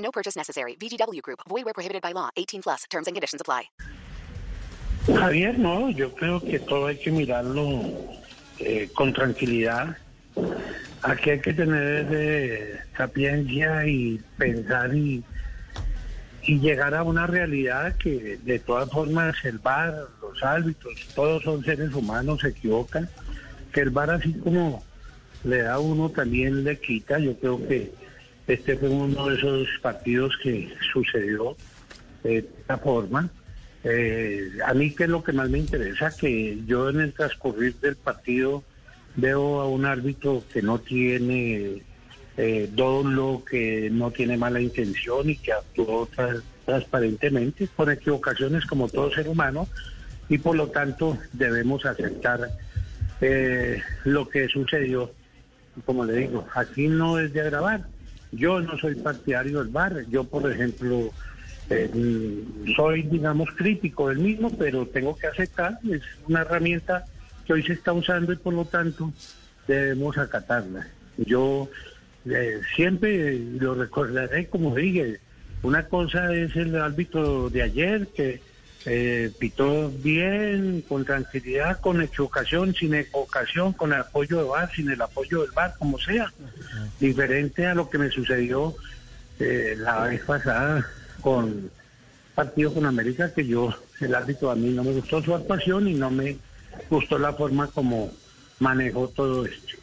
No purchase necessary. VGW Group. Void where prohibited by law. 18 plus. Terms and conditions apply. Javier, no, yo creo que todo hay que mirarlo eh, con tranquilidad. Aquí hay que tener eh, sapiencia y pensar y, y llegar a una realidad que de todas formas el VAR, los árbitros, todos son seres humanos, se equivocan. Que el VAR así como le da a uno también le quita. Yo creo que este fue uno de esos partidos que sucedió de esta forma. Eh, a mí que es lo que más me interesa, que yo en el transcurrir del partido veo a un árbitro que no tiene eh, que no tiene mala intención y que actuó tra- transparentemente, con equivocaciones como todo ser humano, y por lo tanto debemos aceptar eh, lo que sucedió. Como le digo, aquí no es de agravar. Yo no soy partidario del bar. Yo, por ejemplo, eh, soy, digamos, crítico del mismo, pero tengo que aceptar. Es una herramienta que hoy se está usando y por lo tanto debemos acatarla. Yo eh, siempre lo recordaré como dije. Una cosa es el árbitro de ayer que eh, pitó bien, con tranquilidad, con equivocación, sin equivocación, con el apoyo de VAR, sin el apoyo del VAR, como sea. Diferente a lo que me sucedió eh, la vez pasada con partido con América, que yo, el árbitro a mí no me gustó su actuación y no me gustó la forma como manejó todo esto.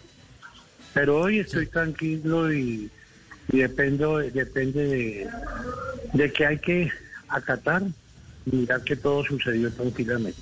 Pero hoy estoy tranquilo y, y dependo, depende de, de que hay que acatar mirar que todo sucedió tranquilamente.